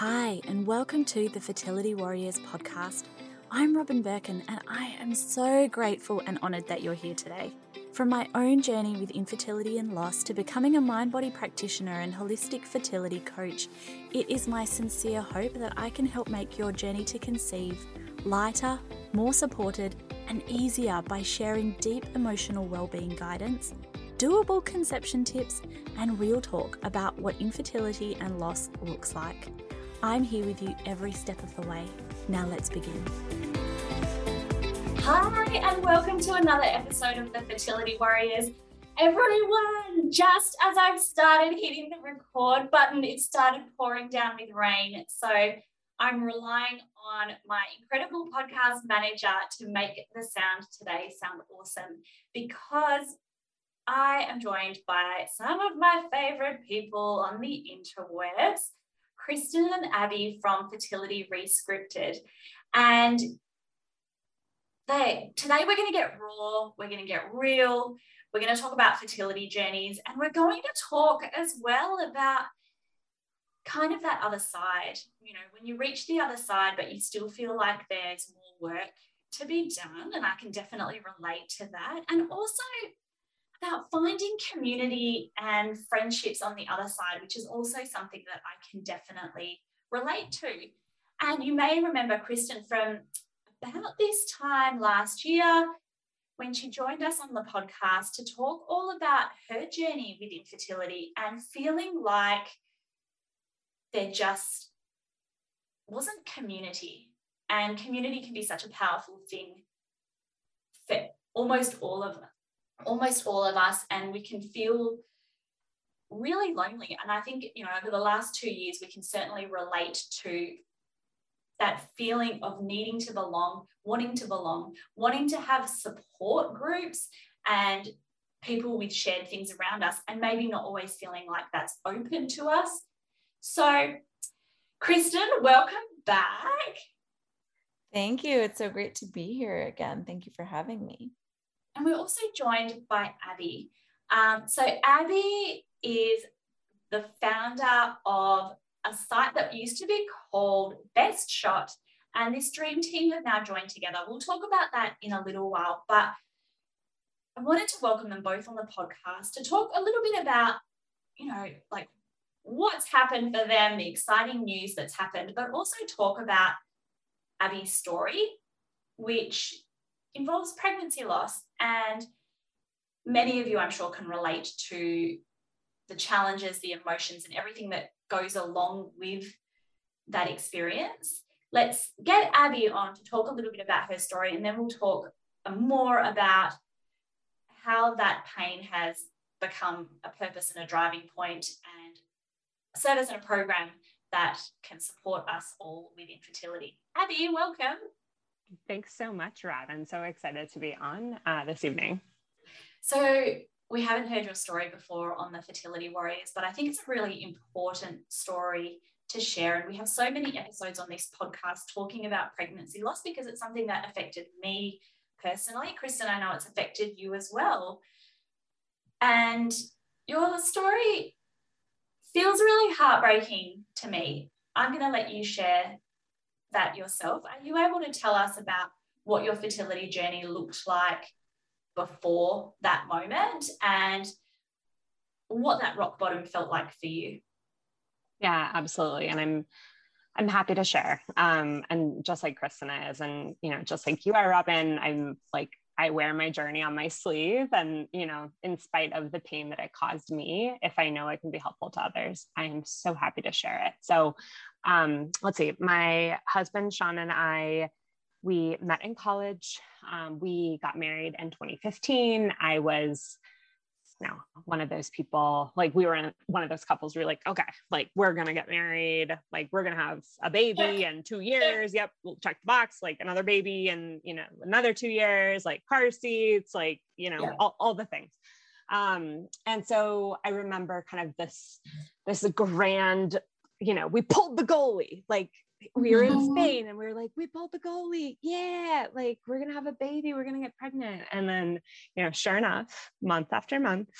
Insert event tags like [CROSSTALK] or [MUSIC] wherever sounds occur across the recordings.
Hi, and welcome to the Fertility Warriors podcast. I'm Robyn Birkin, and I am so grateful and honoured that you're here today. From my own journey with infertility and loss to becoming a mind body practitioner and holistic fertility coach, it is my sincere hope that I can help make your journey to conceive lighter, more supported, and easier by sharing deep emotional well-being guidance, doable conception tips, and real talk about what infertility and loss looks like. I'm here with you every step of the way. Now let's begin. Hi, and welcome to another episode of the Fertility Warriors. Everyone, just as I've started hitting the record button, it started pouring down with rain. So I'm relying on my incredible podcast manager to make the sound today sound awesome because I am joined by some of my favorite people on the interwebs. Kristyn and Abby from Fertility Rescripted. And they, today we're going to get raw, we're going to get real, we're going to talk about fertility journeys, and we're going to talk as well about kind of that other side. You know, when you reach the other side, but you still feel like there's more work to be done. And I can definitely relate to that. And also, about finding community and friendships on the other side, which is also something that I can definitely relate to. And you may remember Kristyn from about this time last year when she joined us on the podcast to talk all about her journey with infertility and feeling like there just wasn't community. And community can be such a powerful thing for almost all of almost all of us, and we can feel really lonely. And I think, you know, over the last two years, we can certainly relate to that feeling of needing to belong, wanting to belong, wanting to have support groups and people with shared things around us, and maybe not always feeling like that's open to us. So, Kristyn, welcome back. Thank you. It's so great to be here again. Thank you for having me. And we're also joined by Abby. Um, so, Abby is the founder of a site that used to be called Best Shot. And this dream team have now joined together. We'll talk about that in a little while, but I wanted to welcome them both on the podcast to talk a little bit about, you know, like what's happened for them, the exciting news that's happened, but also talk about Abby's story, which involves pregnancy loss. And many of you, I'm sure, can relate to the challenges, the emotions, and everything that goes along with that experience. Let's get Abby on to talk a little bit about her story, and then we'll talk more about how that pain has become a purpose and a driving point and serve as a program that can support us all with infertility. Abby, welcome. Thanks so much, Rod. I'm so excited to be on uh, this evening. So, we haven't heard your story before on the Fertility Warriors, but I think it's a really important story to share. And we have so many episodes on this podcast talking about pregnancy loss because it's something that affected me personally. Kristyn, I know it's affected you as well. And your story feels really heartbreaking to me. I'm going to let you share that yourself. Are you able to tell us about what your fertility journey looked like before that moment and what that rock bottom felt like for you? Yeah, absolutely. And I'm I'm happy to share. Um, and just like Kristyn is, and you know, just like you are, Robyn, I'm like I wear my journey on my sleeve. And, you know, in spite of the pain that it caused me, if I know it can be helpful to others, I'm so happy to share it. So um, let's see, my husband, Sean, and I, we met in college. Um, we got married in 2015. I was know, one of those people, like we were in one of those couples, we were like, okay, like we're gonna get married, like we're gonna have a baby in two years. Yep, we'll check the box, like another baby and you know, another two years, like car seats, like, you know, yeah. all, all the things. Um, and so I remember kind of this this grand you know, we pulled the goalie. Like we were in mm-hmm. Spain and we were like, we pulled the goalie. Yeah, like we're gonna have a baby, we're gonna get pregnant. And then, you know, sure enough, month after month,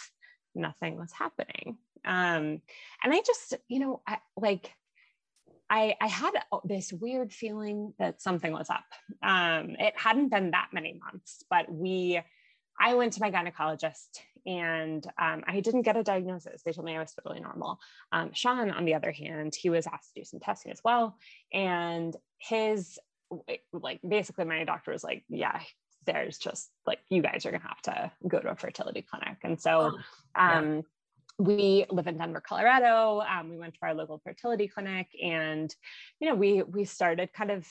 nothing was happening. Um, and I just, you know, I, like I, I had this weird feeling that something was up. Um, it hadn't been that many months, but we, I went to my gynecologist and um, I didn't get a diagnosis. They told me I was totally normal. Um, Sean, on the other hand, he was asked to do some testing as well. And his, like, basically, my doctor was like, yeah, there's just like, you guys are going to have to go to a fertility clinic. And so, um, we live in Denver, Colorado. Um, we went to our local fertility clinic, and you know, we we started kind of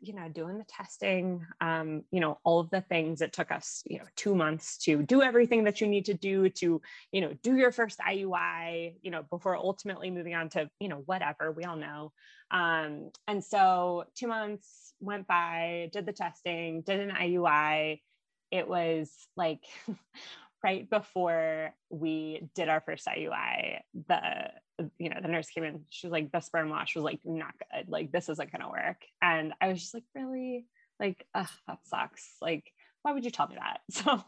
you know doing the testing um, you know all of the things. It took us you know two months to do everything that you need to do to you know do your first iui you know before ultimately moving on to you know whatever we all know. Um, and so two months went by did the testing did an iui it was like [LAUGHS] right before we did our first IUI, the you know the nurse came in. She was like, the sperm wash was like not good. Like this isn't gonna work. And I was just like, really, like, that sucks. Like, why would you tell me that? [LAUGHS] So,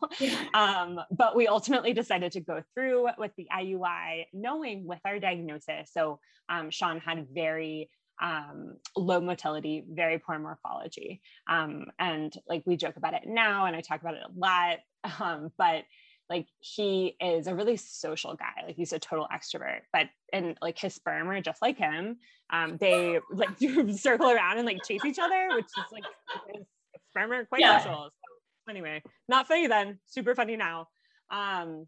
um, but we ultimately decided to go through with the IUI, knowing with our diagnosis. So, um, Sean had very um, low motility, very poor morphology. Um, and like we joke about it now, and I talk about it a lot. [LAUGHS] Um, but like he is a really social guy like he's a total extrovert but and like his sperm are just like him um they [LAUGHS] like [LAUGHS] circle around and like chase each other which is like his sperm are quite yeah. social so anyway not funny then super funny now um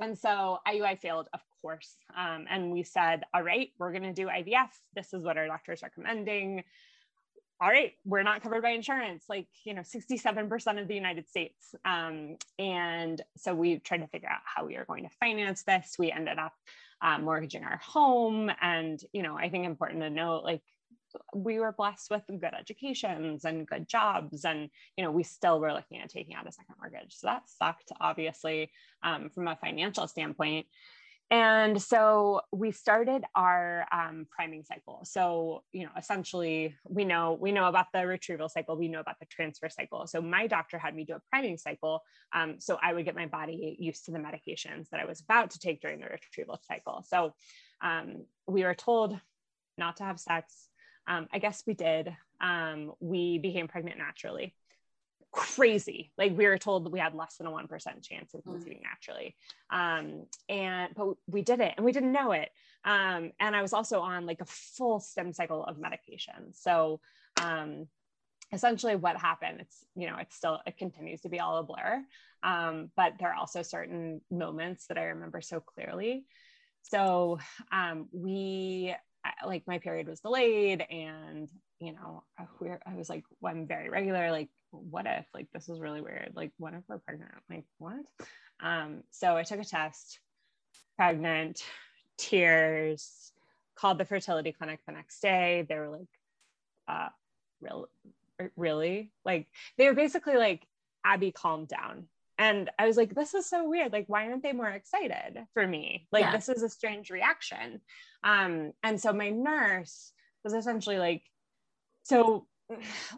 and so IUI failed, of course. Um, and we said, all right, we're going to do IVF. This is what our doctor is recommending all right, we're not covered by insurance, like, you know, 67% of the United States. Um, and so we tried to figure out how we are going to finance this. We ended up um, mortgaging our home. And, you know, I think important to note, like, we were blessed with good educations and good jobs and you know we still were looking at taking out a second mortgage so that sucked obviously um, from a financial standpoint and so we started our um, priming cycle. So, you know, essentially we know, we know about the retrieval cycle, we know about the transfer cycle. So my doctor had me do a priming cycle. Um, so I would get my body used to the medications that I was about to take during the retrieval cycle. So um, we were told not to have sex. Um, I guess we did. Um, we became pregnant naturally crazy. Like we were told that we had less than a 1% chance of conceiving mm. naturally. Um, and, but we did it and we didn't know it. Um, and I was also on like a full stim cycle of medication. So, um, essentially what happened, it's, you know, it's still, it continues to be all a blur. Um, but there are also certain moments that I remember so clearly. So, um, we, like my period was delayed and you know i was like well, i'm very regular like what if like this is really weird like what if we're pregnant? Like what? Um so i took a test pregnant tears called the fertility clinic the next day. They were like uh real really like they were basically like abby calm down. And i was like this is so weird. Like why aren't they more excited for me? Like yeah. this is a strange reaction. Um and so my nurse was essentially like so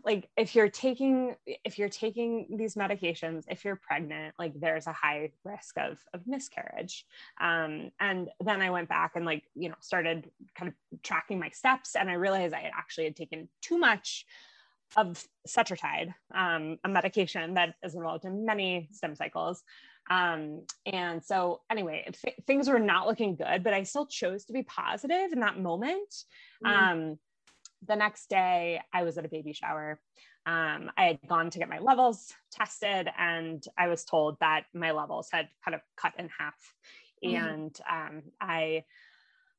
like if you're taking if you're taking these medications if you're pregnant like there's a high risk of of miscarriage. Um, and then i went back and like you know started kind of tracking my steps and i realized i had actually had taken too much of cetrotide um, a medication that is involved in many stim cycles. Um, and so anyway th- things were not looking good but i still chose to be positive in that moment. Mm-hmm. um, the next day, I was at a baby shower. Um, I had gone to get my levels tested, and I was told that my levels had kind of cut in half. Mm-hmm. And um, I,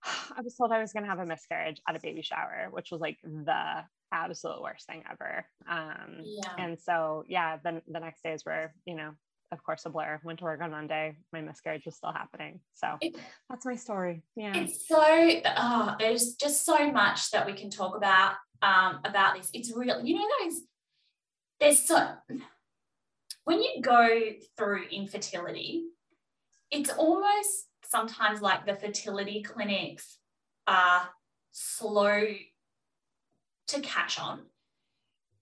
I was told I was going to have a miscarriage at a baby shower, which was like the absolute worst thing ever. Um, yeah. And so, yeah, then the next days were, you know, of course, a blur. Went to work on Monday. My miscarriage was still happening. So it, that's my story. Yeah. It's so, oh, there's just so much that we can talk about um, about this. It's real, you know, those, there's so, when you go through infertility, it's almost sometimes like the fertility clinics are slow to catch on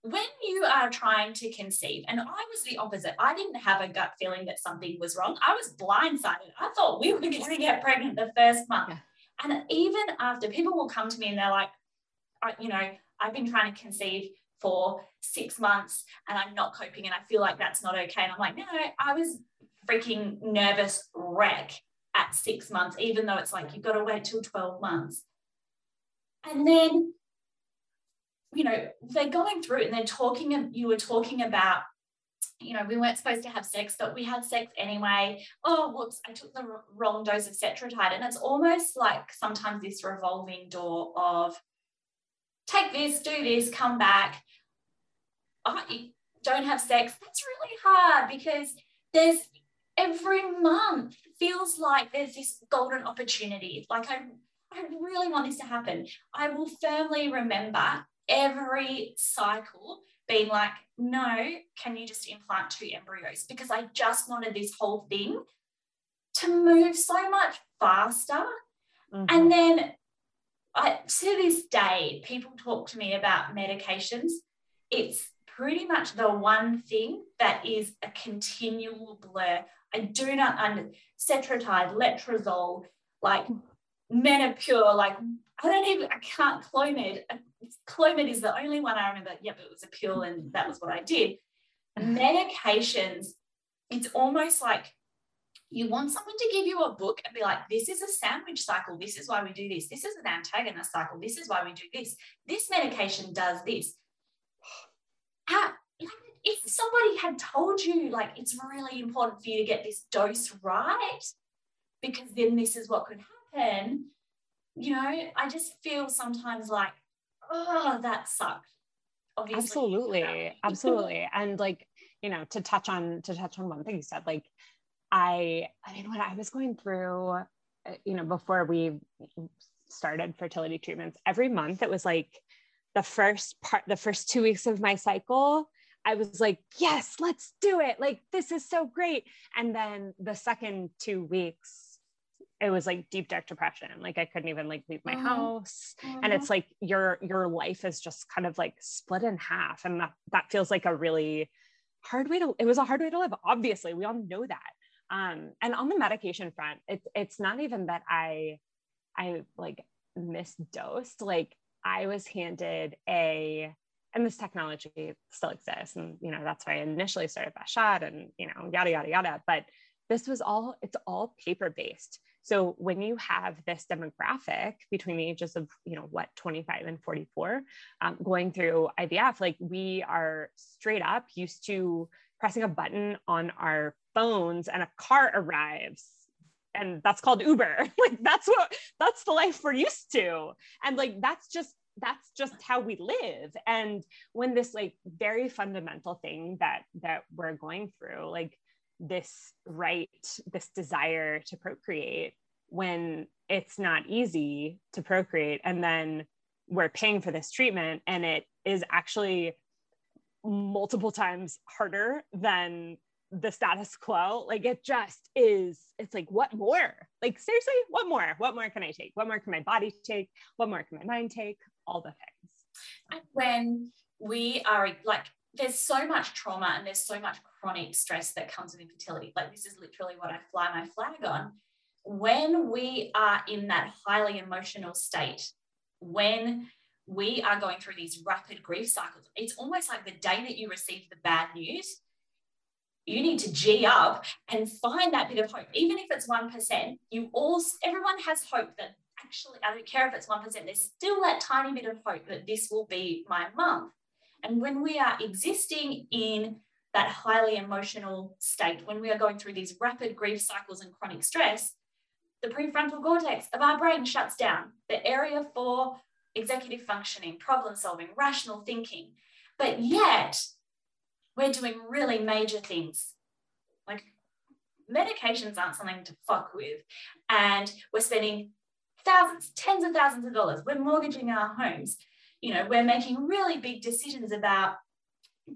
when you are trying to conceive, and I was the opposite, I didn't have a gut feeling that something was wrong. I was blindsided. I thought we were [LAUGHS] going to get pregnant the first month. Yeah. And even after people will come to me and they're like, I, you know, I've been trying to conceive for six months and I'm not coping and I feel like that's not okay. And I'm like, no, no, I was freaking nervous wreck at six months, even though it's like you've got to wait till 12 months. And then, you know, they're going through and they're talking, and you were talking about, you know, we weren't supposed to have sex, but we had sex anyway. Oh, whoops, I took the wrong dose of Cetrotide. And it's almost like sometimes this revolving door of take this, do this, come back. Oh, don't have sex. That's really hard because there's every month feels like there's this golden opportunity. Like I, I really want this to happen. I will firmly remember every cycle being like, no, can you just implant two embryos? Because I just wanted this whole thing to move so much faster. Mm-hmm. And then I, to this day, people talk to me about medications. It's pretty much the one thing that is a continual blur. I do not under cetrotide, letrozole, like menopur, like I don't even I can't clomid. Uh, clomid is the only one I remember. Yep, it was a pill, and that was what I did. Medications, it's almost like you want someone to give you a book and be like, this is a sandwich cycle. This is why we do this. This is an antagonist cycle. This is why we do this. This medication does this. How, if somebody had told you, like, it's really important for you to get this dose right, because then this is what could happen, you know, I just feel sometimes like, oh, that sucked. Obviously. Absolutely. [LAUGHS] Absolutely. and like, you know, to touch on to touch on one thing you said, like I I mean when I was going through, uh, you know, before we started fertility treatments, every month it was like the first part, the first two weeks of my cycle, I was like, yes, let's do it. Like, this is so great. And then the second two weeks, it was like deep dark depression. Like I couldn't even like leave my mm-hmm. house. Mm-hmm. And it's like your your life is just kind of like split in half. And that that feels like a really hard way to it was a hard way to live. Obviously, we all know that. Um, and on the medication front, it's it's not even that I I like misdosed. Like I was handed a and this technology still exists and you know that's why i initially started Best Shot and you know yada yada yada but this was all it's all paper based so when you have this demographic between the ages of you know what 25 and 44 um, going through ivf like we are straight up used to pressing a button on our phones and a car arrives and that's called uber. [LAUGHS] Like that's what that's the life we're used to. And like that's just that's just how we live. And when this like very fundamental thing that that we're going through like this right this desire to procreate when it's not easy to procreate. And then we're paying for this treatment and it is actually multiple times harder than the status quo. Like it just is it's like what more? Like seriously what more? What more can i take? What more can my body take? What more can my mind take? All the things. And when we are like, there's so much trauma and there's so much chronic stress that comes with infertility. Like, this is literally what I fly my flag on. When we are in that highly emotional state, when we are going through these rapid grief cycles, it's almost like the day that you receive the bad news, you need to G up and find that bit of hope. Even if it's 1%, you all, everyone has hope that actually, I don't care if it's 1%, there's still that tiny bit of hope that this will be my month. And when we are existing in that highly emotional state, when we are going through these rapid grief cycles and chronic stress, the prefrontal cortex of our brain shuts down, the area for executive functioning, problem solving, rational thinking. But yet, we're doing really major things. Like medications aren't something to fuck with. And we're spending thousands, tens of thousands of dollars. We're mortgaging our homes. You know, we're making really big decisions about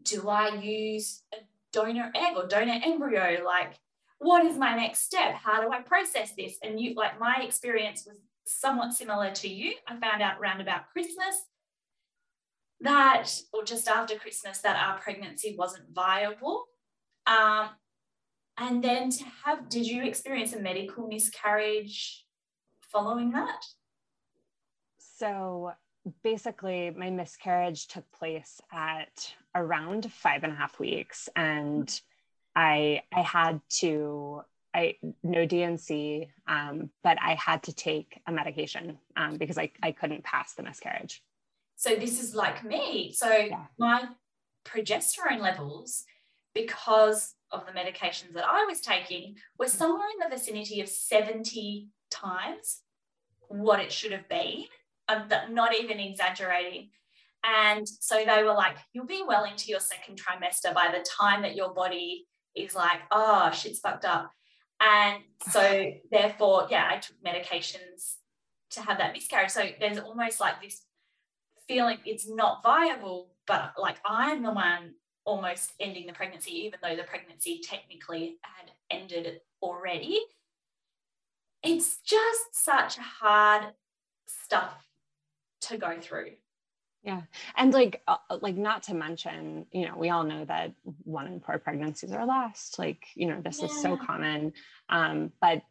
do I use a donor egg or donor embryo? Like, what is my next step? How do I process this? And you, like, my experience was somewhat similar to you. I found out around about Christmas that, or just after Christmas, that our pregnancy wasn't viable. Um, and then to have, did you experience a medical miscarriage following that? So basically, my miscarriage took place at around five and a half weeks, and I I had to I no D&C, um, but I had to take a medication um, because I, I couldn't pass the miscarriage. So this is like me. So yeah. my progesterone levels, because of the medications that I was taking, were somewhere in the vicinity of 70 times what it should have been. I'm not even exaggerating. And so they were like, you'll be well into your second trimester by the time that your body is like, oh, shit's fucked up. And so, [LAUGHS] therefore, yeah, I took medications to have that miscarriage. So there's almost like this feeling it's not viable, but like I'm the one almost ending the pregnancy, even though the pregnancy technically had ended already. It's just such hard stuff to go through. Yeah. And like, uh, uh, like not to mention, you know, we all know that one in four pregnancies are lost. Like, you know, this yeah. is so common. Um, but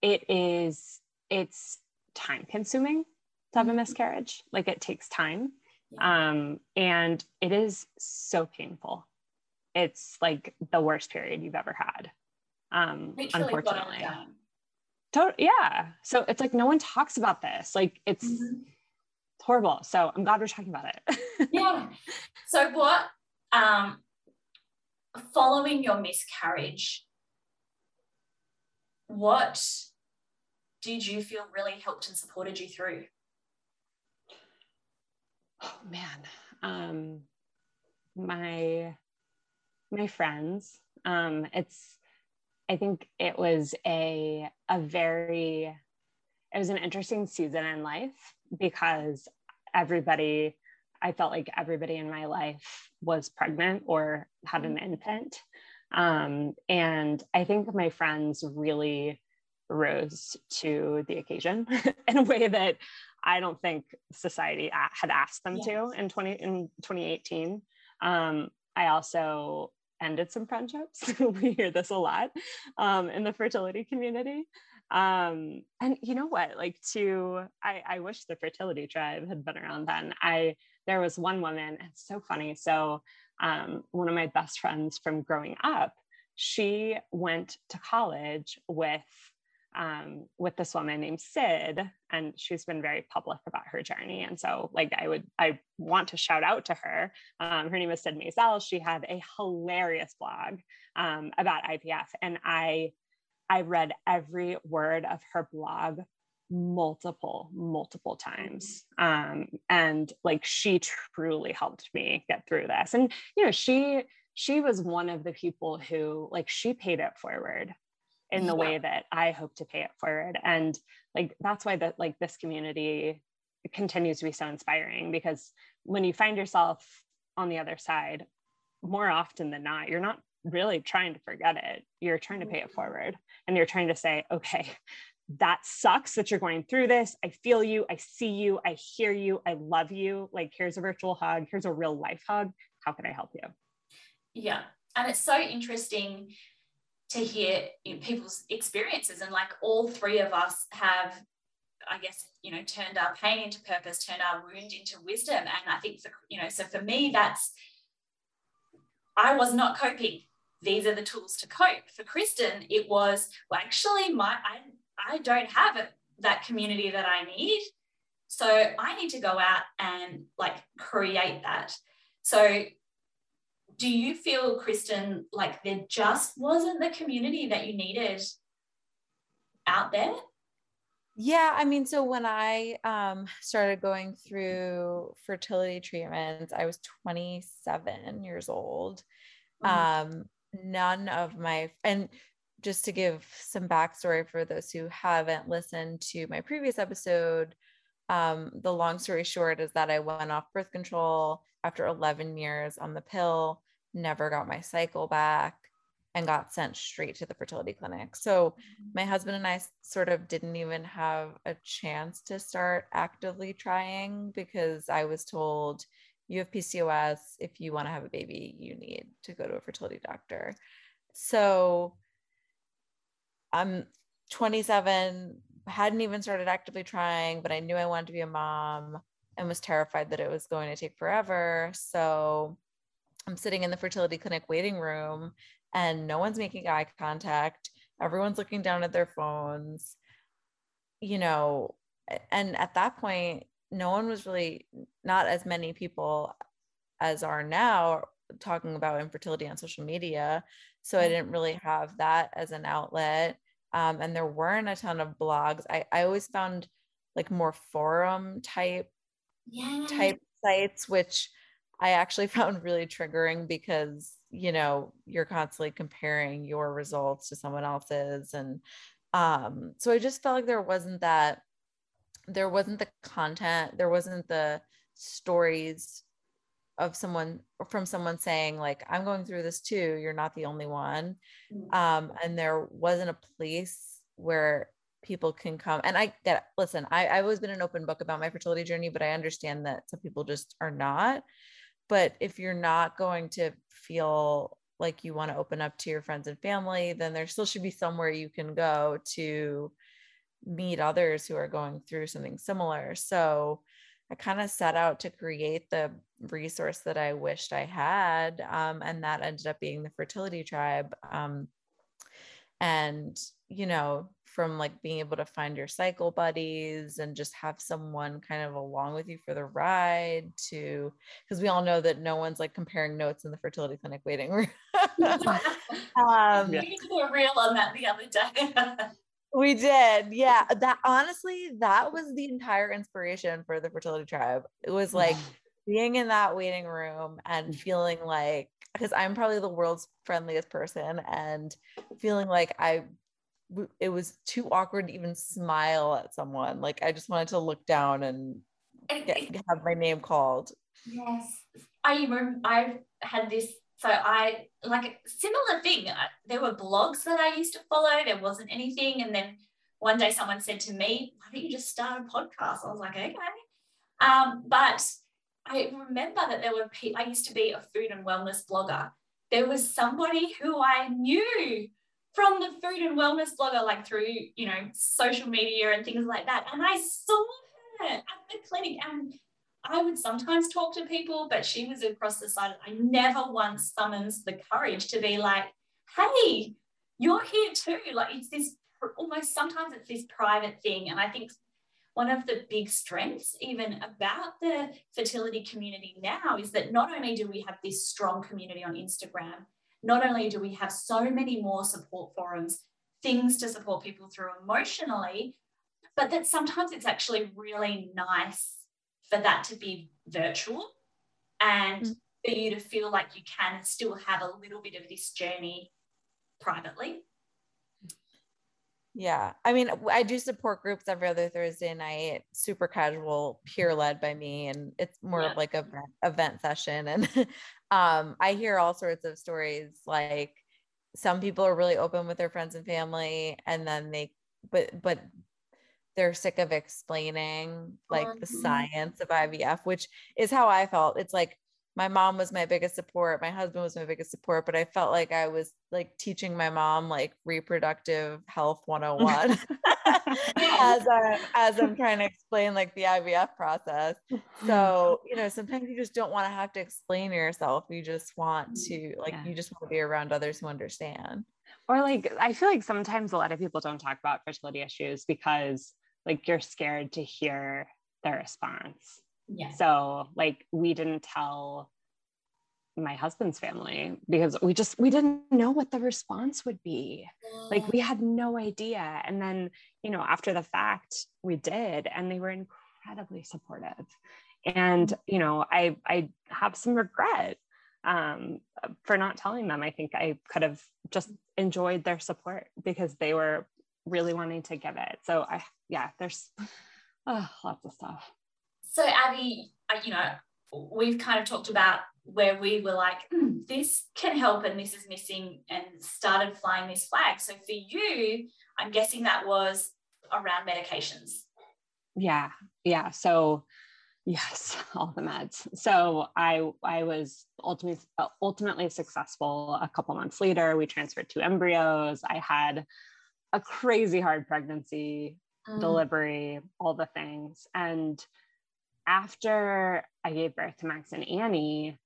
it is, it's time consuming to have a mm-hmm. miscarriage. Like it takes time. Yeah. Um, and it is so painful. It's like the worst period you've ever had. Um, Literally unfortunately. To- yeah. So it's like no one talks about this. Like it's mm-hmm horrible. So I'm glad we're talking about it. [LAUGHS] yeah. So what um following your miscarriage, what did you feel really helped and supported you through? Oh man. Um my my friends. Um it's I think it was a a very it was an interesting season in life because everybody, I felt like everybody in my life was pregnant or had an mm-hmm. infant. Um, and I think my friends really rose to the occasion [LAUGHS] in a way that I don't think society had asked them yes. to in 20 in 2018. Um, I also ended some friendships. [LAUGHS] we hear this a lot um, in the fertility community um and you know what like to i i wish the fertility tribe had been around then i there was one woman it's so funny so um one of my best friends from growing up she went to college with um, with this woman named Sid, and she's been very public about her journey. And so, like, I would, I want to shout out to her. Um, her name is Sid Maisel. She had a hilarious blog um, about IVF, and I I read every word of her blog multiple multiple times. Um and like she truly helped me get through this. And you know she she was one of the people who like she paid it forward in the yeah. way that i hope to pay it forward. And like that's why that like this community continues to be so inspiring because when you find yourself on the other side more often than not you're not really trying to forget it. You're trying to pay it mm-hmm. forward and you're trying to say, okay, that sucks that you're going through this. I feel you. I see you. I hear you. I love you. Like, here's a virtual hug. Here's a real life hug. How can I help you? Yeah. And it's so interesting to hear you know, people's experiences. And like all three of us have, I guess, you know, turned our pain into purpose, turned our wound into wisdom. And I think, for, you know, so for me, that's, I was not coping these are the tools to cope. For Kristyn, it was, well, actually, my I, I don't have it, that community that I need. So I need to go out and like create that. So do you feel, Kristyn, like there just wasn't the community that you needed out there? Yeah, I mean, so when I um, started going through fertility treatments, I was 27 years old. Mm-hmm. Um, none of my and just to give some backstory for those who haven't listened to my previous episode um, the long story short is that i went off birth control after 11 years on the pill never got my cycle back and got sent straight to the fertility clinic so mm-hmm. my husband and i sort of didn't even have a chance to start actively trying because i was told you have PCOS. If you want to have a baby, you need to go to a fertility doctor. So I'm 27, hadn't even started actively trying, but I knew I wanted to be a mom. and was terrified that it was going to take forever. So I'm sitting in the fertility clinic waiting room and no one's making eye contact. Everyone's looking down at their phones. You know, and at that point, no one was really, not as many people as are now talking about infertility on social media. So I mm. didn't really have that as an outlet. Um, and there weren't a ton of blogs. I, I always found like more forum type yeah. type sites, which I actually [LAUGHS] found really triggering because, you know, you're constantly comparing your results to someone else's. And um, so I just felt like there wasn't that, there wasn't the content, there wasn't the stories of someone from someone saying like i'm going through this too you're not the only one mm. um, and there wasn't a place where people can come and i get listen I, i've always been an open book about my fertility journey but i understand that some people just are not but if you're not going to feel like you want to open up to your friends and family then there still should be somewhere you can go to meet others who are going through something similar so I kind of set out to create the resource that I wished I had. Um, and that ended up being the fertility tribe. Um, and, you know, from like being able to find your cycle buddies and just have someone kind of along with you for the ride to, because we all know that no one's like comparing notes in the fertility clinic waiting room. [LAUGHS] [LAUGHS] um, yeah. We did a reel on that the other day. [LAUGHS] we did yeah that honestly that was the entire inspiration for the fertility tribe. It was like being in that waiting room and mm. feeling like because i'm probably the world's friendliest person and feeling like i it was too awkward to even smile at someone like i just wanted to look down and get, have my name called. Yes i remember i had this so I like a similar thing. There were blogs that I used to follow. There wasn't anything, and then one day someone said to me, "Why don't you just start a podcast?" I was like, "Okay." Um, but I remember that there were people. I used to be a food and wellness blogger. There was somebody who I knew from the food and wellness blogger, like through you know social media and things like that, and I saw her at the clinic and I would sometimes talk to people, but she was across the side. I never once summons the courage to be like, hey, you're here too. Like it's this almost sometimes it's this private thing. And I think one of the big strengths, even about the fertility community now, is that not only do we have this strong community on Instagram, not only do we have so many more support forums, things to support people through emotionally, but that sometimes it's actually really nice for that to be virtual and mm. for you to feel like you can still have a little bit of this journey privately. Yeah. I mean, I do support groups every other Thursday night, super casual, peer led by me. And it's more yeah. of like a event session. And [LAUGHS] um, I hear all sorts of stories like some people are really open with their friends and family and then they but but they're sick of explaining like mm-hmm. the science of IVF, which is how I felt. It's like my mom was my biggest support, my husband was my biggest support, but I felt like I was like teaching my mom like reproductive health 101 [LAUGHS] as I, as I'm trying to explain like the IVF process. So, you know, sometimes you just don't want to have to explain yourself. You just want mm, to like yeah. you just want to be around others who understand. Or like I feel like sometimes a lot of people don't talk about fertility issues because like you're scared to hear their response. Yeah. So like we didn't tell my husband's family because we just we didn't know what the response would be like we had no idea and then you know after the fact we did and they were incredibly supportive and mm. you know i i have some regret um, for not telling them i think i could have just enjoyed their support because they were really wanting to give it. So I, yeah, there's [SIGHS] oh, lots of stuff. So Abby, you know, we've kind of talked about where we were like, hmm, this can help and this is missing and started flying this flag. So for you, I'm guessing that was around medications. Yeah. Yeah. So yes, [LAUGHS] all the meds. So I I was ultimately ultimately successful a couple months later. We transferred two embryos. I had a crazy hard pregnancy, mm. delivery, all the things. And after I gave birth to Max and Annie,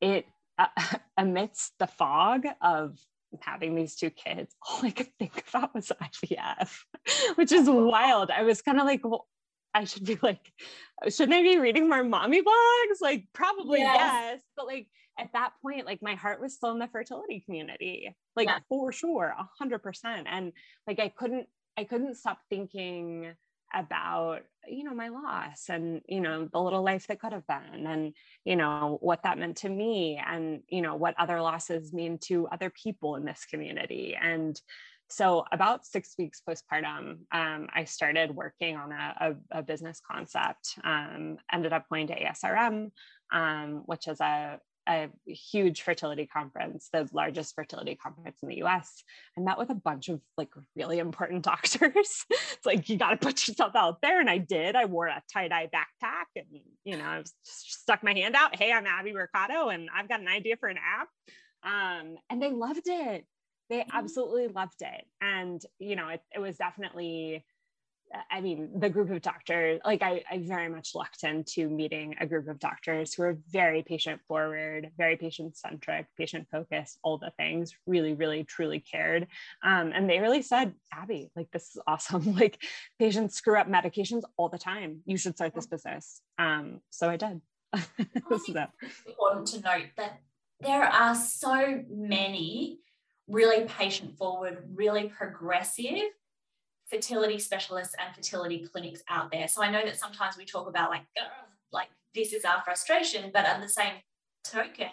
it uh, [LAUGHS] amidst the fog of having these two kids, [LAUGHS] all I could think about was IVF, [LAUGHS] which is wild. I was kind of like, well, I should be like, shouldn't I be reading more mommy blogs? Like, probably yes. yes. But like at that point, like my heart was still in the fertility community, like yeah. for sure, a hundred percent. And like I couldn't, I couldn't stop thinking about you know my loss and you know the little life that could have been and you know what that meant to me and you know what other losses mean to other people in this community and so about six weeks postpartum um, i started working on a, a, a business concept um, ended up going to asrm um, which is a a huge fertility conference, the largest fertility conference in the US. I met with a bunch of like really important [LAUGHS] doctors. it's like, you got to put yourself out there. And I did. I wore a tie dye backpack and, you know, I stuck my hand out. Hey, I'm Abby Mercado and I've got an idea for an app. Um, and they loved it. They mm-hmm. absolutely loved it. And, you know, it, it was definitely, I mean, the group of doctors, like I, I very much lucked into meeting a group of doctors who are very patient forward, very patient centric, patient focused, all the things, really, really, truly cared. Um, and they really said, Abby, like, this is awesome. [LAUGHS] like, patients screw up medications all the time. You should start this business. Um, so I did. [LAUGHS] this is important to note that there are so many really patient forward, really progressive fertility specialists and fertility clinics out there. So I know that sometimes we talk about like, like this is our frustration, but at the same token,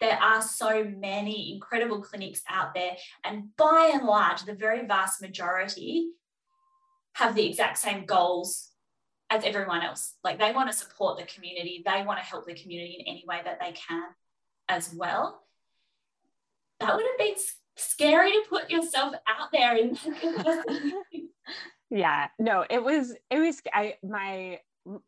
there are so many incredible clinics out there. And by and large, the very vast majority have the exact same goals as everyone else. Like they want to support the community, they want to help the community in any way that they can as well. That would have been scary to put yourself out there in [LAUGHS] yeah no it was it was i my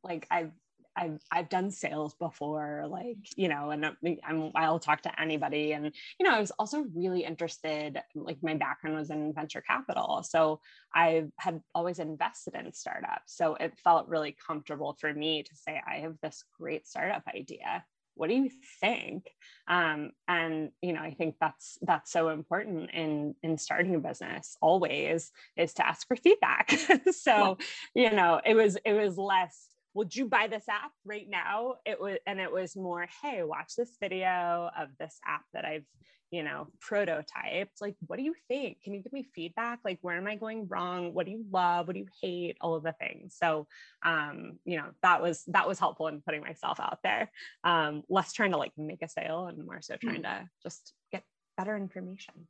like i've I've I've done sales before, like you know, and uh, I'm I'll talk to anybody, and you know, I was also really interested. Like my background was in venture capital, so I had always invested in startups. So it felt really comfortable for me to say I have this great startup idea, what do you think? Um, and you know i think that's that's so important in in starting a business always is to ask for feedback. [LAUGHS] So you know it was it was less would you buy this app right now? It was and it was more hey watch this video of this app that i've you know, prototyped. Like, what do you think? Can you give me feedback? Like, where am I going wrong? What do you love? What do you hate? All of the things. So, um, you know, that was that was helpful in putting myself out there. Um, less trying to like make a sale and more so trying to just get better information.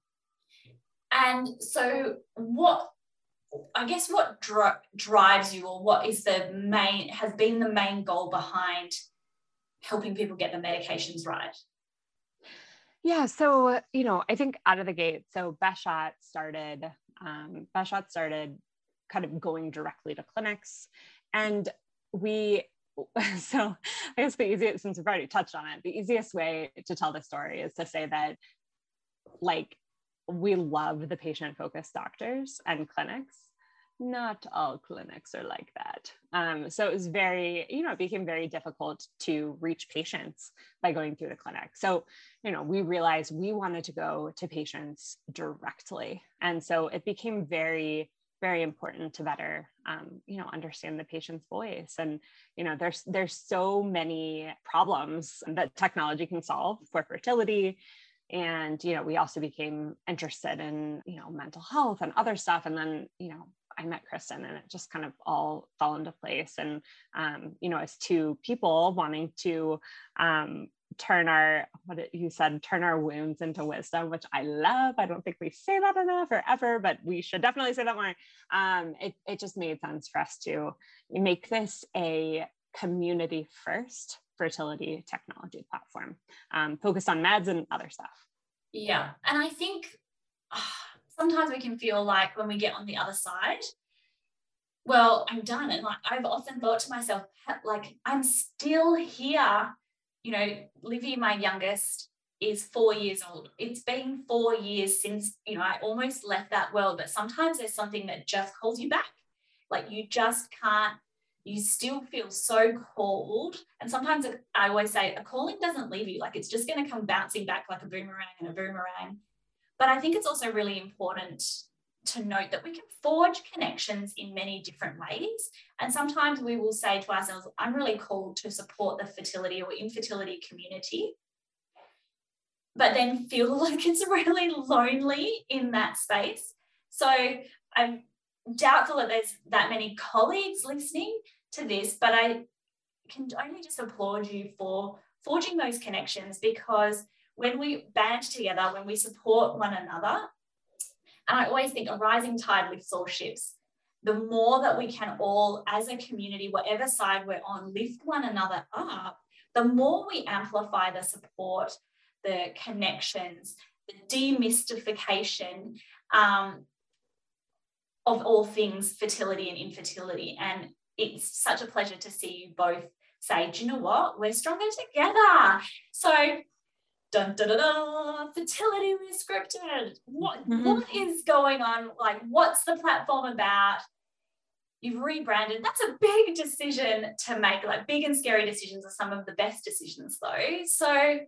And so, what I guess what dri- drives you, or what is the main has been the main goal behind helping people get the medications right? Yeah. So, you know, I think out of the gate, so Best Shot started, um, Best Shot started kind of going directly to clinics. And we, [LAUGHS] so I guess the easiest, since we've already touched on it, the easiest way to tell the story is to say that, like, we love the patient focused doctors and clinics not all clinics are like that. Um, so it was very, you know, it became very difficult to reach patients by going through the clinic. So, you know, we realized we wanted to go to patients directly. And so it became very, very important to better, um, you know, understand the patient's voice. And, you know, there's, there's so many problems that technology can solve for fertility and you know we also became interested in you know mental health and other stuff and then you know I met Kristyn and it just kind of all fell into place. And, um, you know, as two people wanting to um, turn our, what you said, turn our wounds into wisdom, which I love. I don't think we say that enough or ever, but we should definitely say that more. Um, it, it just made sense for us to make this a community first fertility technology platform um, focused on meds and other stuff. Yeah. And I think, uh, sometimes we can feel like when we get on the other side, well, I'm done. And like I've often thought to myself, like, I'm still here. You know, Livy, my youngest, is four years old. It's been four years since, you know, I almost left that world. But sometimes there's something that just calls you back. Like you just can't you still feel so called. And sometimes I always say a calling doesn't leave you, like it's just going to come bouncing back like a boomerang and a boomerang. But I think it's also really important to note that we can forge connections in many different ways. And sometimes we will say to ourselves, I'm really called to support the fertility or infertility community, but then feel [LAUGHS] like it's really lonely in that space. So I'm doubtful that there's that many colleagues listening to this, but I can only just applaud you for forging those connections because when we band together, when we support one another, and I always think a rising tide lifts all ships. The more that we can all, as a community, whatever side we're on, lift one another up, the more we amplify the support, the connections, the demystification um, of all things fertility and infertility. And it's such a pleasure to see you both say, do you know what? We're stronger together. So, dun, dun, dun, dun, fertility rescripted. What, mm-hmm. what is going on? Like, what's the platform about? You've rebranded. That's a big decision to make. Like, big and scary decisions are some of the best decisions, though. So,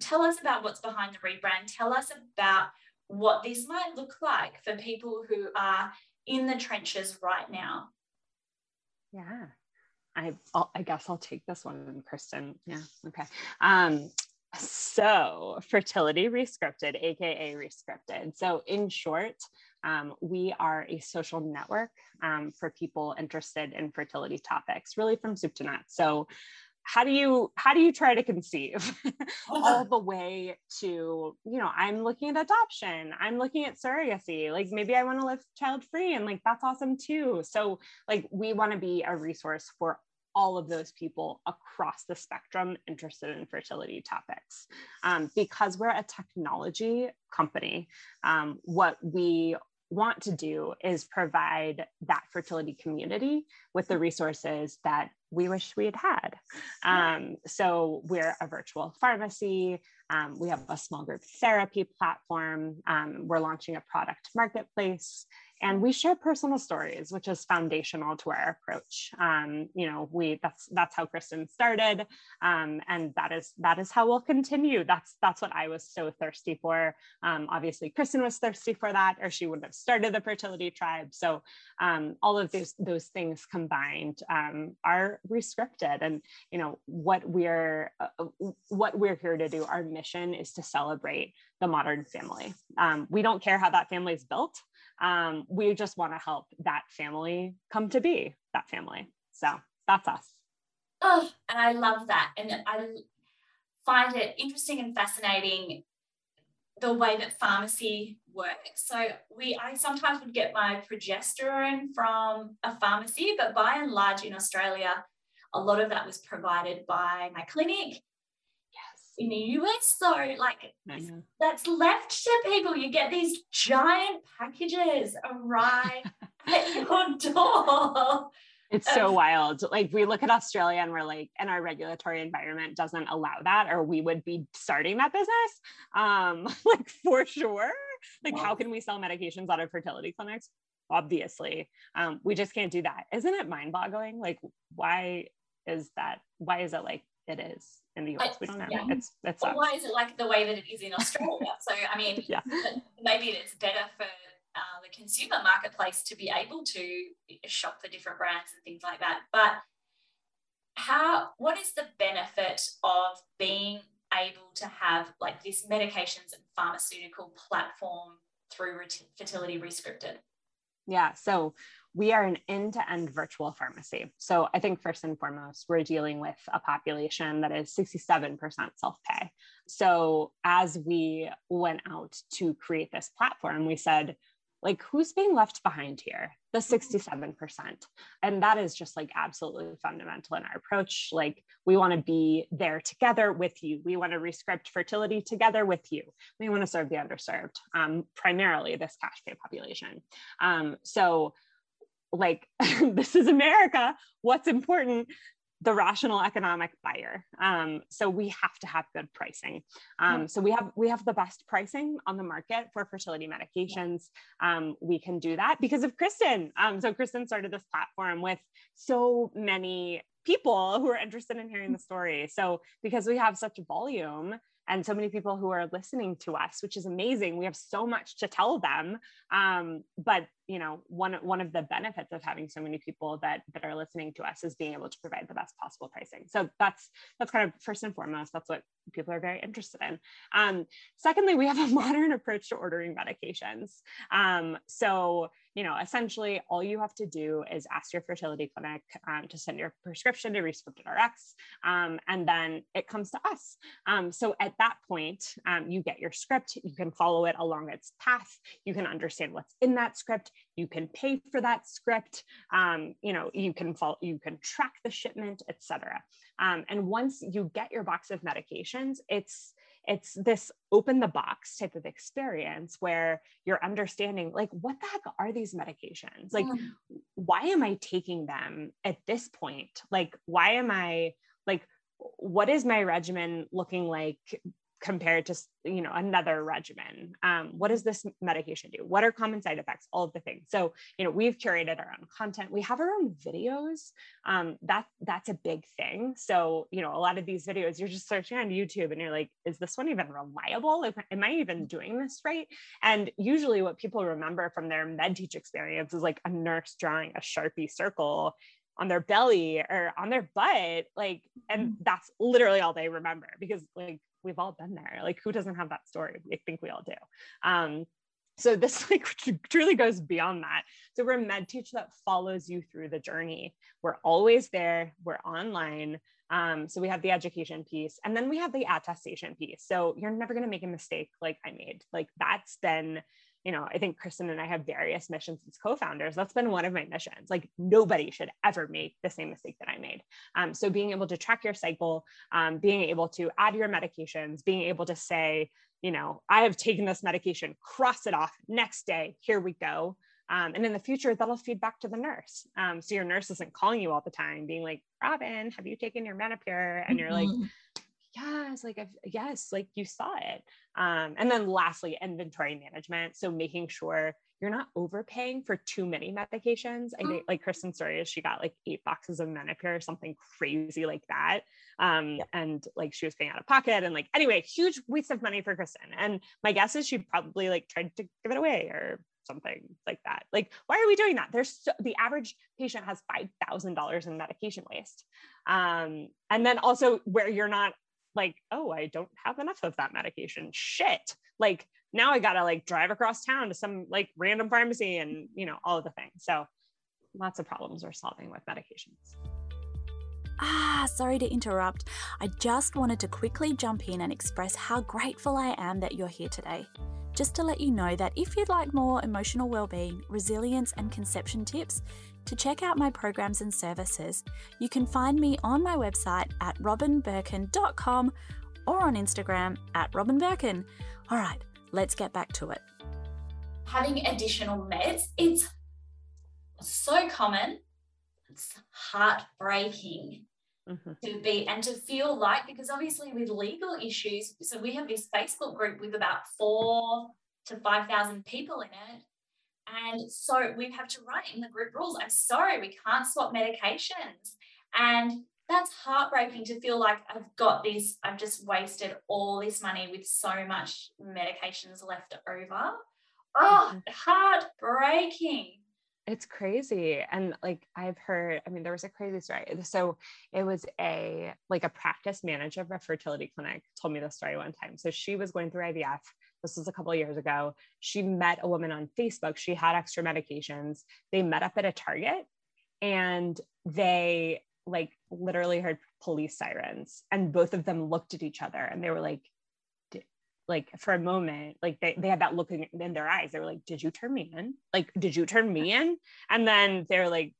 tell us about what's behind the rebrand. Tell us about what this might look like for people who are in the trenches right now. Yeah. I, I'll, I guess I'll take this one, Kristyn. Yeah. Okay. Um, so, fertility rescripted, AKA rescripted. So, in short, um, we are a social network um, for people interested in fertility topics, really from soup to nuts. So, how do you how do you try to conceive [LAUGHS] all the way to you know i'm looking at adoption i'm looking at surrogacy like maybe i want to live child free and like that's awesome too. So like we want to be a resource for all of those people across the spectrum interested in fertility topics um, because we're a technology company. Um, what we want to do is provide that fertility community with the resources that we wish we had had. Um, so we're a virtual pharmacy. Um, we have a small group therapy platform. Um, we're launching a product marketplace and we share personal stories which is foundational to our approach. Um, you know we that's that's how kristyn started. Um, and that is that is how we'll continue. That's that's what i was so thirsty for. Um, obviously kristyn was thirsty for that or she wouldn't have started the fertility tribe. So um, all of those those things combined um, are rescripted. And you know what we're uh, what we're here to do our mission is to celebrate the modern family. Um, we don't care how that family is built um, we just want to help that family come to be that family. So that's us. Oh, and I love that. And I find it interesting and fascinating the way that pharmacy works. So we I sometimes would get my progesterone from a pharmacy, but by and large in Australia, a lot of that was provided by my clinic in the US though, like that's left to people. You get these giant packages arrive [LAUGHS] at your door. It's so wild. Like we look at Australia and we're like, and our regulatory environment doesn't allow that, or we would be starting that business. Um, [LAUGHS] like for sure. Like, how can we sell medications out of fertility clinics? Obviously. Um, we just can't do that. Isn't it mind-boggling? Like, why is that? Why is it like it is? in the US. don't. Yeah. It's it's well, why is it like the way that it is in Australia? [LAUGHS] so I mean, yeah. maybe it's better for uh, the consumer marketplace to be able to shop for different brands and things like that. But how? What is the benefit of being able to have like this medications and pharmaceutical platform through fertility rescripted? Yeah. So we are an end-to-end virtual pharmacy. So I think first and foremost, we're dealing with a population that is 67% self-pay. So as we went out to create this platform, we said, like, who's being left behind here? The 67%. And that is just like absolutely fundamental in our approach. Like, we want to be there together with you. We want to rescript fertility together with you. We want to serve the underserved, um, primarily this cash pay population. Um, so like [LAUGHS] this is America. What's important? the rational economic buyer. Um, so we have to have good pricing. Um, so we have we have the best pricing on the market for fertility medications. Um, we can do that because of Kristyn. Um, so Kristyn started this platform with so many people who are interested in hearing the story. So because we have such volume, and so many people who are listening to us, which is amazing. We have so much to tell them. Um, but you know, one one of the benefits of having so many people that that are listening to us is being able to provide the best possible pricing. So that's that's kind of first and foremost. That's what people are very interested in. Um, secondly, we have a [LAUGHS] modern approach to ordering medications. Um, so you know, essentially all you have to do is ask your fertility clinic um, to send your prescription to Rescripted RX, um, and then it comes to us. Um, so at that point, um, you get your script, you can follow it along its path, you can understand what's in that script, you can pay for that script, um, you know, you can follow, you can track the shipment, etc. Um, and once you get your box of medications, it's it's this open the box type of experience where you're understanding like what the heck are these medications like mm. why am i taking them at this point like why am i like what is my regimen looking like compared to you know another regimen. Um, what does this medication do? What are common side effects? All of the things. So you know we've curated our own content. We have our own videos. Um, that that's a big thing. So you know a lot of these videos you're just searching on youtube and you're like is this one even reliable? Am i even doing this right? And usually what people remember from their med teach experience is like a nurse drawing a sharpie circle on their belly or on their butt like and mm. that's literally all they remember because like we've all been there. Like who doesn't have that story? I think we all do. Um, so this [LAUGHS] like truly goes beyond that. So we're a med teach that follows you through the journey. We're always there. We're online. Um, so we have the education piece and then we have the attestation piece. So you're never going to make a mistake like I made. Like that's been you know, I think Kristyn and I have various missions as co-founders. That's been one of my missions. Like nobody should ever make the same mistake that I made. Um, so being able to track your cycle, um, being able to add your medications, being able to say, you know, I have taken this medication, cross it off, next day, here we go. Um, and in the future, that'll feed back to the nurse. Um, so your nurse isn't calling you all the time, being like, Robyn, have you taken your Menopur? And you're like, mm-hmm yes, like I've, yes, like you saw it. Um, and then lastly, inventory management. So making sure you're not overpaying for too many medications. I think like Kristyn's story is she got like eight boxes of Menopur or something crazy like that. Um, yeah. and like she was paying out of pocket and like, anyway, huge waste of money for Kristyn. And my guess is she probably like tried to give it away or something like that. Like, why are we doing that? There's so, the average patient has $5,000 in medication waste. Um, and then also where you're not like, oh, I don't have enough of that medication. Shit. Like now I gotta like drive across town to some like random pharmacy and you know, all of the things. So lots of problems we're solving with medications. Ah, sorry to interrupt. I just wanted to quickly jump in and express how grateful I am that you're here today. Just to let you know that if you'd like more emotional well-being, resilience and conception tips, to check out my programs and services, you can find me on my website at robynbirkin.com or on Instagram at robynbirkin. All right, let's get back to it. Having additional meds, it's so common, it's heartbreaking. Mm-hmm. to be and to feel like because obviously with legal issues so we have this facebook group with about four to 5000 people in it and so we have to write in the group rules I'm sorry, we can't swap medications. And that's heartbreaking to feel like I've got this, I've just wasted all this money with so much medications left over. Oh, heartbreaking. It's crazy. And like I've heard, I mean, there was a crazy story. So it was a like a practice manager of a fertility clinic told me this story one time. So she was going through IVF this was a couple years ago. She met a woman on Facebook. She had extra medications. They met up at a Target and they like literally heard police sirens and both of them looked at each other and they were like like for a moment like they, they had that look in, in their eyes they were like did you turn me in like did you turn me in and then they're like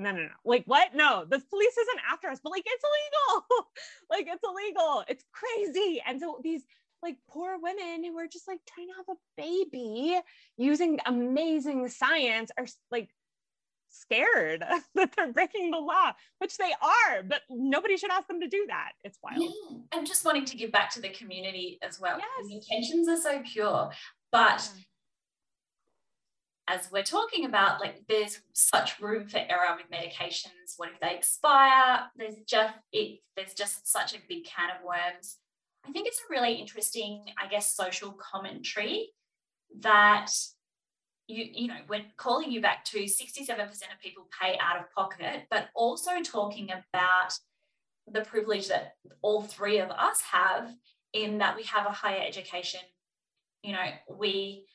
no, no, no. Like, what? No, the police isn't after us, but like, it's illegal. [LAUGHS] like, it's illegal. It's crazy. And so these like poor women who are just like trying to have a baby using amazing science are like scared [LAUGHS] that they're breaking the law, which they are, but nobody should ask them to do that. It's wild. Yeah. And just wanting to give back to the community as well. Yes. The intentions are so pure. But as we're talking about, like there's such room for error with medications. What if they expire? There's just it, there's just such a big can of worms. I think it's a really interesting, I guess, social commentary that you, you know, when calling you back to 67% of people pay out of pocket, but also talking about the privilege that all three of us have in that we have a higher education. You know, we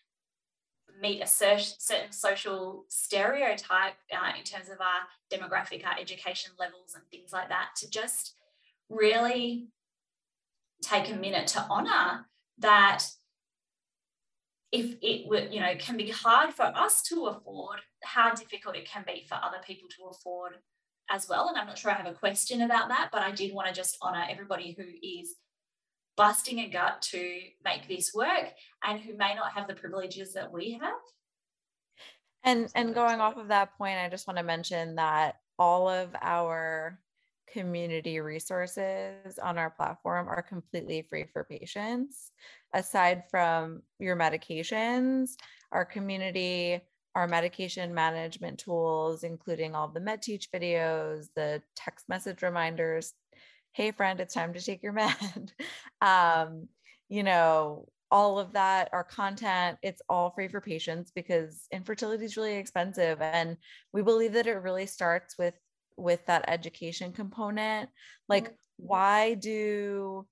meet a certain social stereotype uh, in terms of our demographic, our education levels, and things like that, to just really take a minute to honor that if it were, you know, can be hard for us to afford, how difficult it can be for other people to afford as well. And I'm not sure I have a question about that, but I did want to just honor everybody who is busting a gut to make this work and who may not have the privileges that we have. And and going off of that point, I just want to mention that all of our community resources on our platform are completely free for patients. Aside from your medications, our community, our medication management tools, including all the MedTeach videos, the text message reminders, hey friend, it's time to take your [LAUGHS] med. um, you know, all of that, our content, it's all free for patients because infertility is really expensive. And we believe that it really starts with with that education component like mm-hmm. why do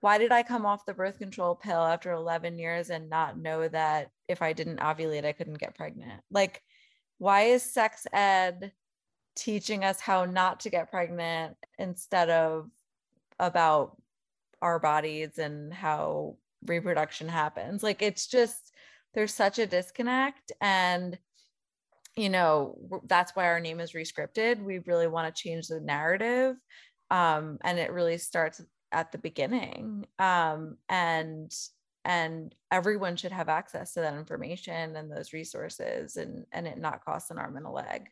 why did i come off the birth control pill after 11 years and not know that if i didn't ovulate i couldn't get pregnant like why is sex ed teaching us how not to get pregnant instead of about our bodies and how reproduction happens like it's just there's such a disconnect and you know that's why our name is rescripted. We really want to change the narrative um, and it really starts at the beginning um, and and everyone should have access to that information and those resources and and it not cost an arm and a leg.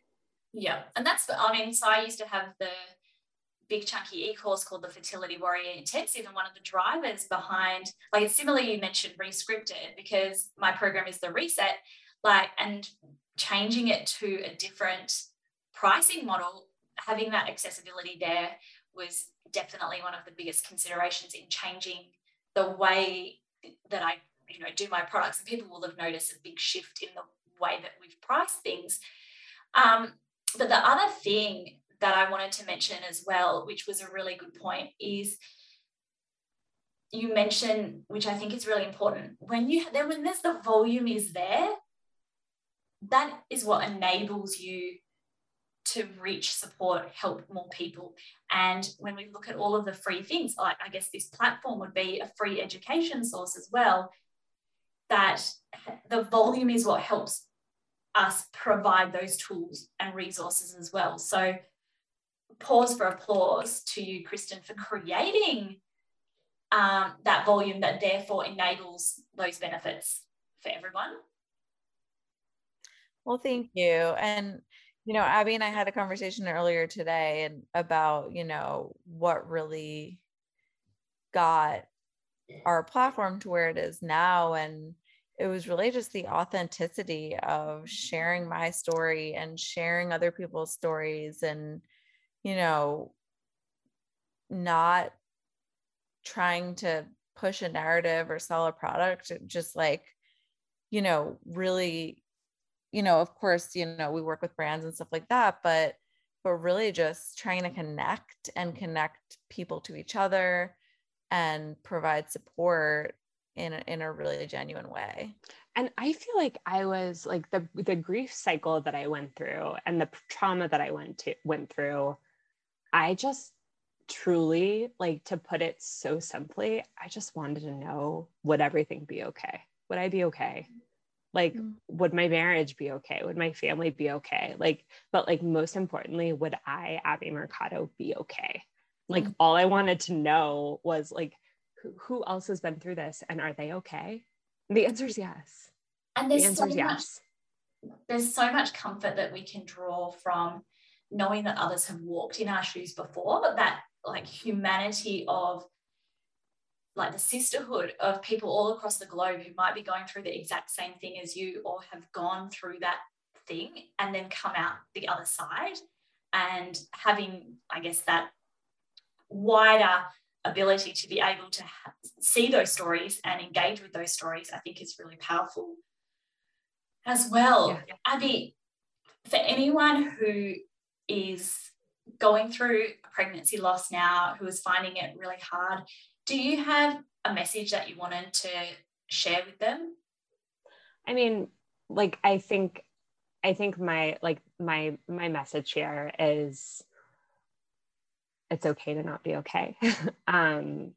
Yeah and that's i mean so i used to have the big chunky e-course called the fertility warrior intensive and one of the drivers behind like it's similar you mentioned rescripted because my program is the reset like and changing it to a different pricing model, having that accessibility there was definitely one of the biggest considerations in changing the way that I, you know, do my products. And people will have noticed a big shift in the way that we've priced things. Um, but the other thing that I wanted to mention as well, which was a really good point, is you mentioned, which I think is really important, when you then when there's the volume is there, that is what enables you to reach, support, help more people. And when we look at all of the free things, like I guess this platform would be a free education source as well, that the volume is what helps us provide those tools and resources as well. So pause for applause to you, Kristyn, for creating um, that volume that therefore enables those benefits for everyone. Well, thank you. And you know, Abby and I had a conversation earlier today and about, you know, what really got our platform to where it is now and it was really just the authenticity of sharing my story and sharing other people's stories and you know not trying to push a narrative or sell a product just like you know really you know, of course, you know, we work with brands and stuff like that, but but really just trying to connect and connect people to each other and provide support in a, in a really genuine way. And I feel like I was like the the grief cycle that I went through and the trauma that I went to went through. I just truly like to put it so simply, I just wanted to know would everything be okay? Would I be okay? Like mm. would my marriage be okay? Would my family be okay? Like but like most importantly would i abby mercado be okay? Like mm. all i wanted to know was like who, who else has been through this and are they okay? The answer is yes. And there's the answer so is yes. there's so much comfort that we can draw from knowing that others have walked in our shoes before but that like humanity of like the sisterhood of people all across the globe who might be going through the exact same thing as you or have gone through that thing and then come out the other side and having i guess that wider ability to be able to see those stories and engage with those stories i think is really powerful as well yeah. abby for anyone who is going through a pregnancy loss now who is finding it really hard do you have a message that you wanted to share with them? I mean like i think i think my like my my message here is it's okay to not be okay. [LAUGHS] Um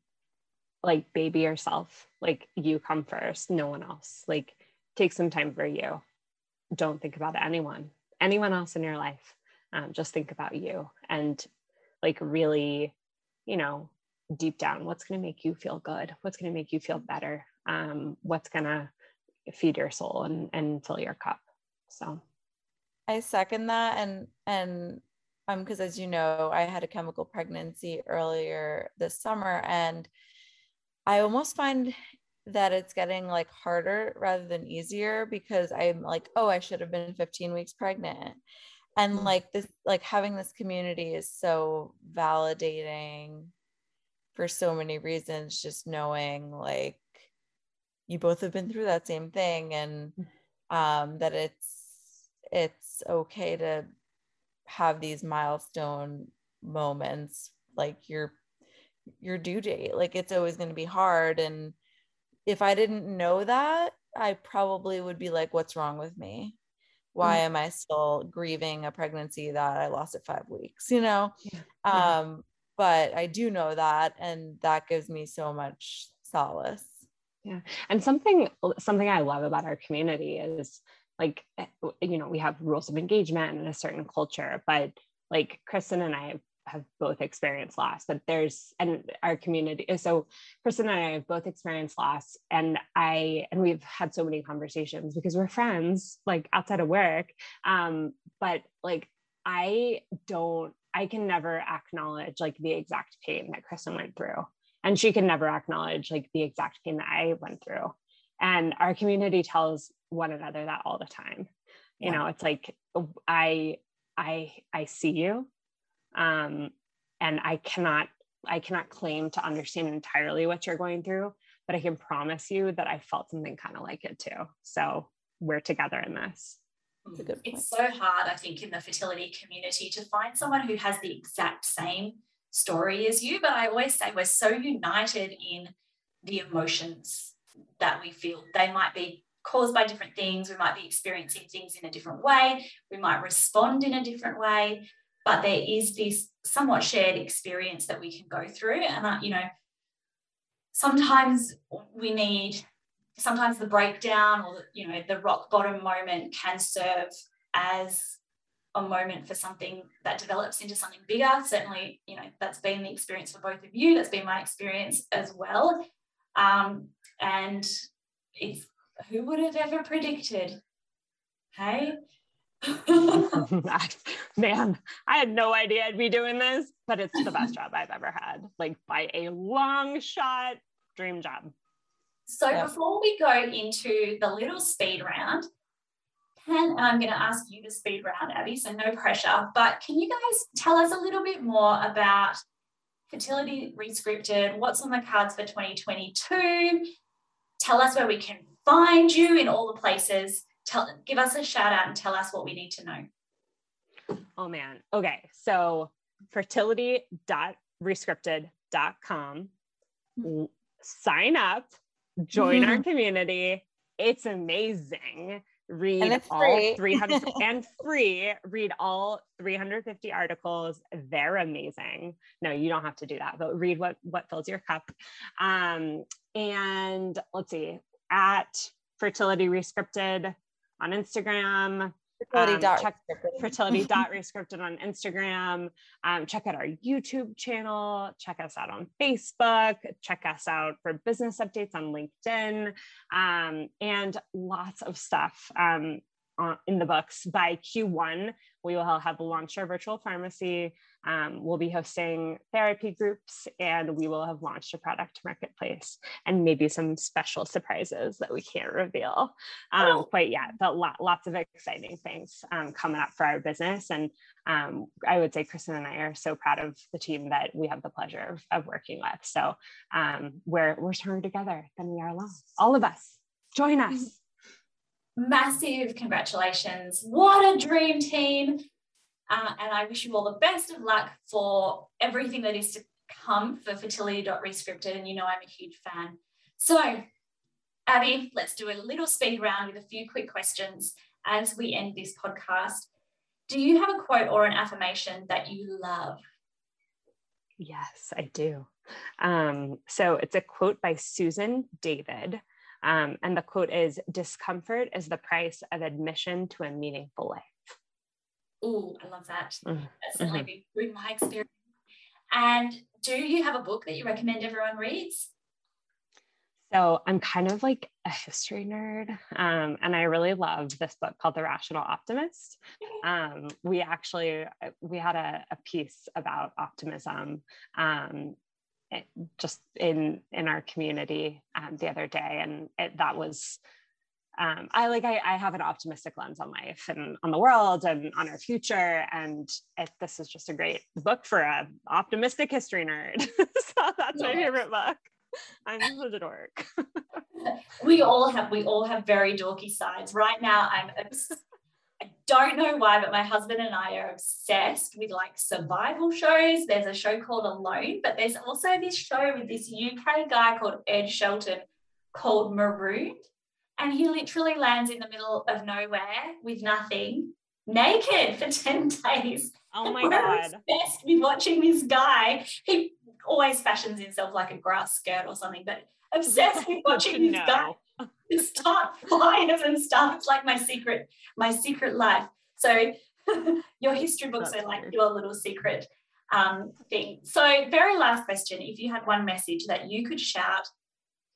like baby yourself. Like you come first no one else. Like take some time for you. Don't think about anyone anyone else in your life. Um, just think about you and like really you know deep down what's going to make you feel good? What's going to make you feel better? Um, what's going to feed your soul and, and fill your cup? So. I second that and and um because as you know i had a chemical pregnancy earlier this summer and i almost find that it's getting like harder rather than easier because i'm like oh i should have been 15 weeks pregnant. And mm. like this like having this community is so validating for so many reasons just knowing like you both have been through that same thing and mm. um that it's it's okay to have these milestone moments like your your due date like it's always going to be hard and if i didn't know that i probably would be like what's wrong with me why mm-hmm. am i still grieving a pregnancy that i lost at five weeks [LAUGHS] you know. Yeah. um but i do know that and that gives me so much solace. Yeah and something something i love about our community is like eh, you know we have rules of engagement and a certain culture but like kristyn and i have both experienced loss but there's and our community so kristyn and i have both experienced loss and i and we've had so many conversations because we're friends like outside of work um but like i don't i can never acknowledge like the exact pain that kristyn went through. And she can never acknowledge like the exact pain that i went through. And our community tells one another that all the time. You yeah. know it's like i i i see you um and i cannot i cannot claim to understand entirely what you're going through but i can promise you that i felt something kind of like it too. So we're together in this it's so hard i think in the fertility community to find someone who has the exact same story as you but i always say we're so united in the emotions that we feel they might be caused by different things. We might be experiencing things in a different way. We might respond in a different way. But there is this somewhat shared experience that we can go through. And, uh, you know, sometimes we need, sometimes the breakdown or, you know, the rock bottom moment can serve as a moment for something that develops into something bigger. Certainly, you know, that's been the experience for both of you. That's been my experience as well. Um, and it's who would have ever predicted? Hey? [LAUGHS] Man, I had no idea I'd be doing this, but it's the best [LAUGHS] job I've ever had. Like by a long shot, dream job. So before we go into the little speed round, can I'm going to ask you the speed round, Abby, so no pressure. But can you guys tell us a little bit more about fertility rescripted? What's on the cards for 2022? Tell us where we can find you in all the places. Tell, give us a shout out and tell us what we need to know. Oh man. Okay. So fertility.rescripted.com. Mm-hmm. Sign up, join our [LAUGHS] community. It's amazing. Read all 300 [LAUGHS] and free. Read all 350 articles. They're amazing. No, you don't have to do that, but read what what fills your cup. Um, and let's see, at fertility rescripted on Instagram. Fertility, um, dot check [LAUGHS] fertility [LAUGHS] dot rescripted on Instagram. Um, check out our YouTube channel. Check us out on Facebook. Check us out for business updates on LinkedIn um, and lots of stuff um, in the books by Q1. We will have launched our virtual pharmacy. Um, we'll be hosting therapy groups and we will have launched a product marketplace and maybe some special surprises that we can't reveal um, oh. quite yet, but lots of exciting things um, coming up for our business. And um, I would say Kristyn and I are so proud of the team that we have the pleasure of, of working with. So um, we're, we're stronger together than we are alone. All of us, join us massive congratulations. What a dream team. Uh, and I wish you all the best of luck for everything that is to come for fertility.rescripted. And you know, I'm a huge fan. So, Abby, let's do a little speed round with a few quick questions as we end this podcast. Do you have a quote or an affirmation that you love? Yes, I do. Um, so it's a quote by Susan David. Um, and the quote is discomfort is the price of admission to a meaningful life. Oh, I love that. Mm-hmm. That's certainly mm-hmm. been my experience. And do you have a book that you recommend everyone reads? So I'm kind of like a history nerd, um, and I really love this book called The Rational Optimist. [LAUGHS] Um, we actually we had a, a piece about optimism um, just in in our community um, the other day, and it, that was um, I like I, I, have an optimistic lens on life and on the world and on our future, and it, this is just a great book for a optimistic history nerd. [LAUGHS] so that's yes. my favorite book. I'm such a dork. [LAUGHS] [LAUGHS] we all have we all have very dorky sides. Right now, I'm I don't know why, but my husband and I are obsessed with like survival shows. There's a show called Alone, but there's also this show with this UK guy called Ed Shelton called Marooned. And he literally lands in the middle of nowhere with nothing, naked for [LAUGHS] 10 days. Oh my God. Obsessed with watching this guy. He always fashions himself like a grass skirt or something, but obsessed with [LAUGHS] watching this no. Guy start fires and stuff. It's like my secret, my secret life. So [LAUGHS] your history books That's are like weird. your little secret um, thing. So, very last question: If you had one message that you could shout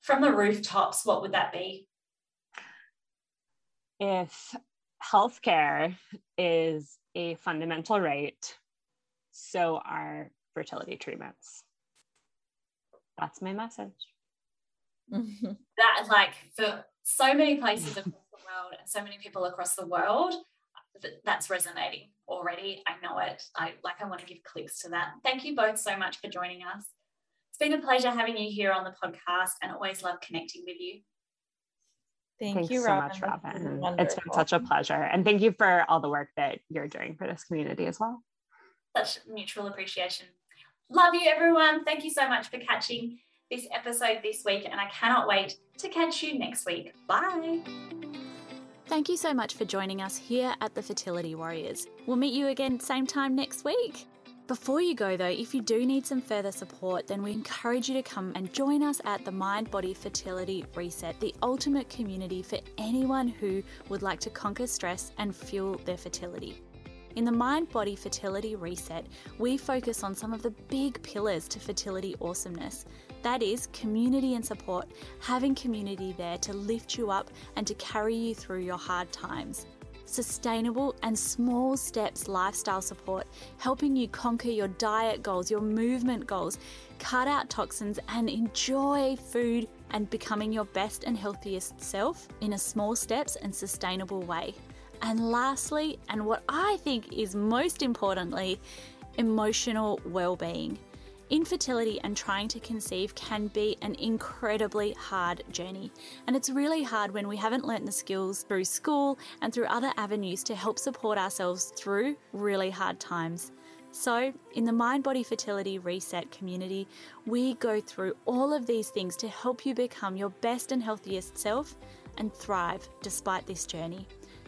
from the rooftops, what would that be? If healthcare is a fundamental right, so are fertility treatments. That's my message. [LAUGHS] that like for so many places across the world and so many people across the world that's resonating already i know it i like i want to give clicks to that thank you both so much for joining us it's been a pleasure having you here on the podcast and always love connecting with you Thank Thanks you so much, Robyn. It's been such a pleasure. And thank you for all the work that you're doing for this community as well. Such mutual appreciation. Love you, everyone. Thank you so much for catching this episode this week, and I cannot wait to catch you next week. Bye. Thank you so much for joining us here at the Fertility Warriors. We'll meet you again same time next week. Before you go though, if you do need some further support, then we encourage you to come and join us at the Mind Body Fertility Reset, the ultimate community for anyone who would like to conquer stress and fuel their fertility. In the Mind Body Fertility Reset, we focus on some of the big pillars to fertility awesomeness that is community and support, having community there to lift you up and to carry you through your hard times. Sustainable and small steps lifestyle support, helping you conquer your diet goals, your movement goals, cut out toxins, and enjoy food and becoming your best and healthiest self in a small steps and sustainable way. And lastly, and what I think is most importantly, emotional well being. Infertility and trying to conceive can be an incredibly hard journey, and it's really hard when we haven't learnt the skills through school and through other avenues to help support ourselves through really hard times. So, in the Mind Body Fertility Reset community, we go through all of these things to help you become your best and healthiest self and thrive despite this journey.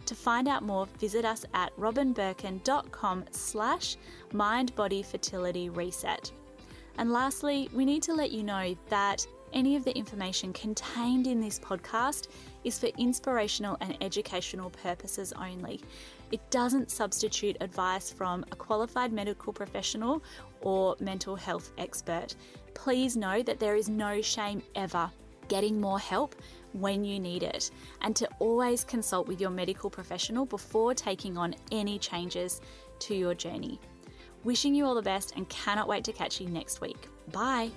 To find out more, visit us at robynbirkin.com slash mindbodyfertilityreset. And lastly, we need to let you know that any of the information contained in this podcast is for inspirational and educational purposes only. It doesn't substitute advice from a qualified medical professional or mental health expert. Please know that there is no shame ever getting more help when you need it, and to always consult with your medical professional before taking on any changes to your journey. Wishing you all the best and cannot wait to catch you next week. Bye.